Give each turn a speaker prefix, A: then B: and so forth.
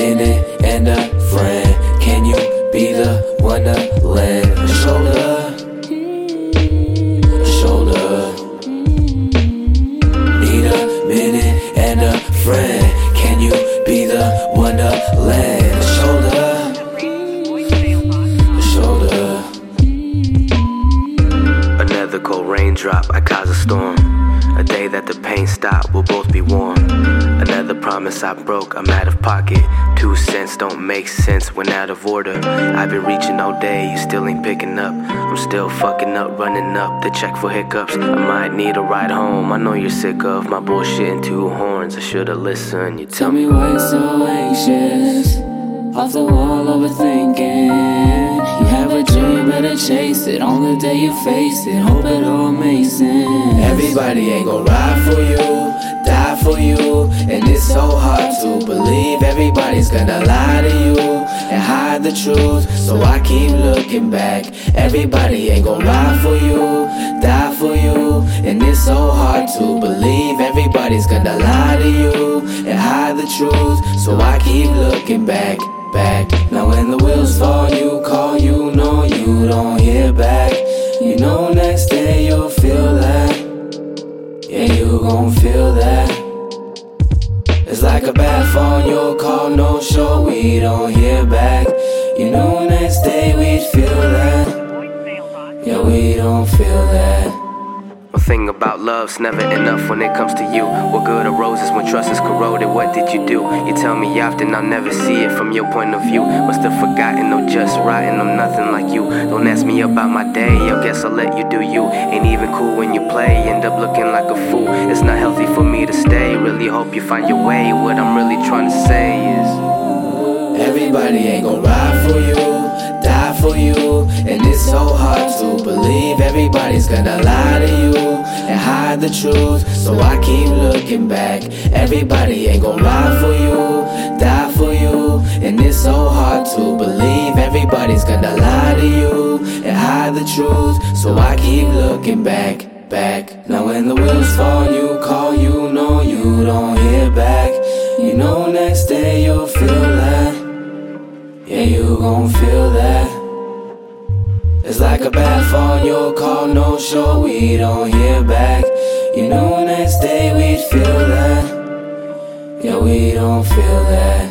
A: minute and a friend. Can you be the one to lend a shoulder? A shoulder. Need a minute and a friend. Can you be the one to lend a shoulder? A shoulder.
B: Another cold raindrop, I cause a storm. A day that the pain stopped, we'll both be warm. Another promise I broke, I'm out of pocket. Two cents don't make sense when out of order. I've been reaching all day, you still ain't picking up. I'm still fucking up, running up the check for hiccups. I might need a ride home, I know you're sick of my bullshit and two horns. I should've listened, you tell
A: Tell me why you're so anxious. Off the wall, overthinking. You have a dream, better chase it. On the day you face it, hope it all makes sense. Everybody ain't gon' ride for you, die for you. And it's so hard to believe everybody's gonna lie to you and hide the truth. So I keep looking back. Everybody ain't gon' ride for you, die for you. And it's so hard to believe everybody's gonna lie to you and hide the truth. So I keep looking back, back. Now when the wheels fall, you call, you know you don't hear back. You know next day bad call, no show, we don't hear back. You know next day we'd feel that. Yeah, we don't feel that.
B: One thing about love's never enough when it comes to you. What good are roses when trust is corroded? What did you do? You tell me often, I'll never see it from your point of view. Must have forgotten, or just rotten, I'm nothing like you. Don't ask me about my day, I guess I'll let you do you. Ain't even cool when you play, end up looking like a fool. It's not healthy for me to stay. Really hope you find your way. What I'm really trying to
A: everybody's gonna lie to you and hide the truth. So I keep looking back. Everybody ain't gon' ride for you, die for you. And it's so hard to believe everybody's gonna lie to you and hide the truth. So I keep looking back, back. Now when the wheels fall, you call, you know you don't hear back. You know next day you'll feel that. Yeah, you gon' feel that. It's like a bad phone, you'll call, no show, we don't hear back. You know, next day we'd feel that. Yeah, we don't feel that.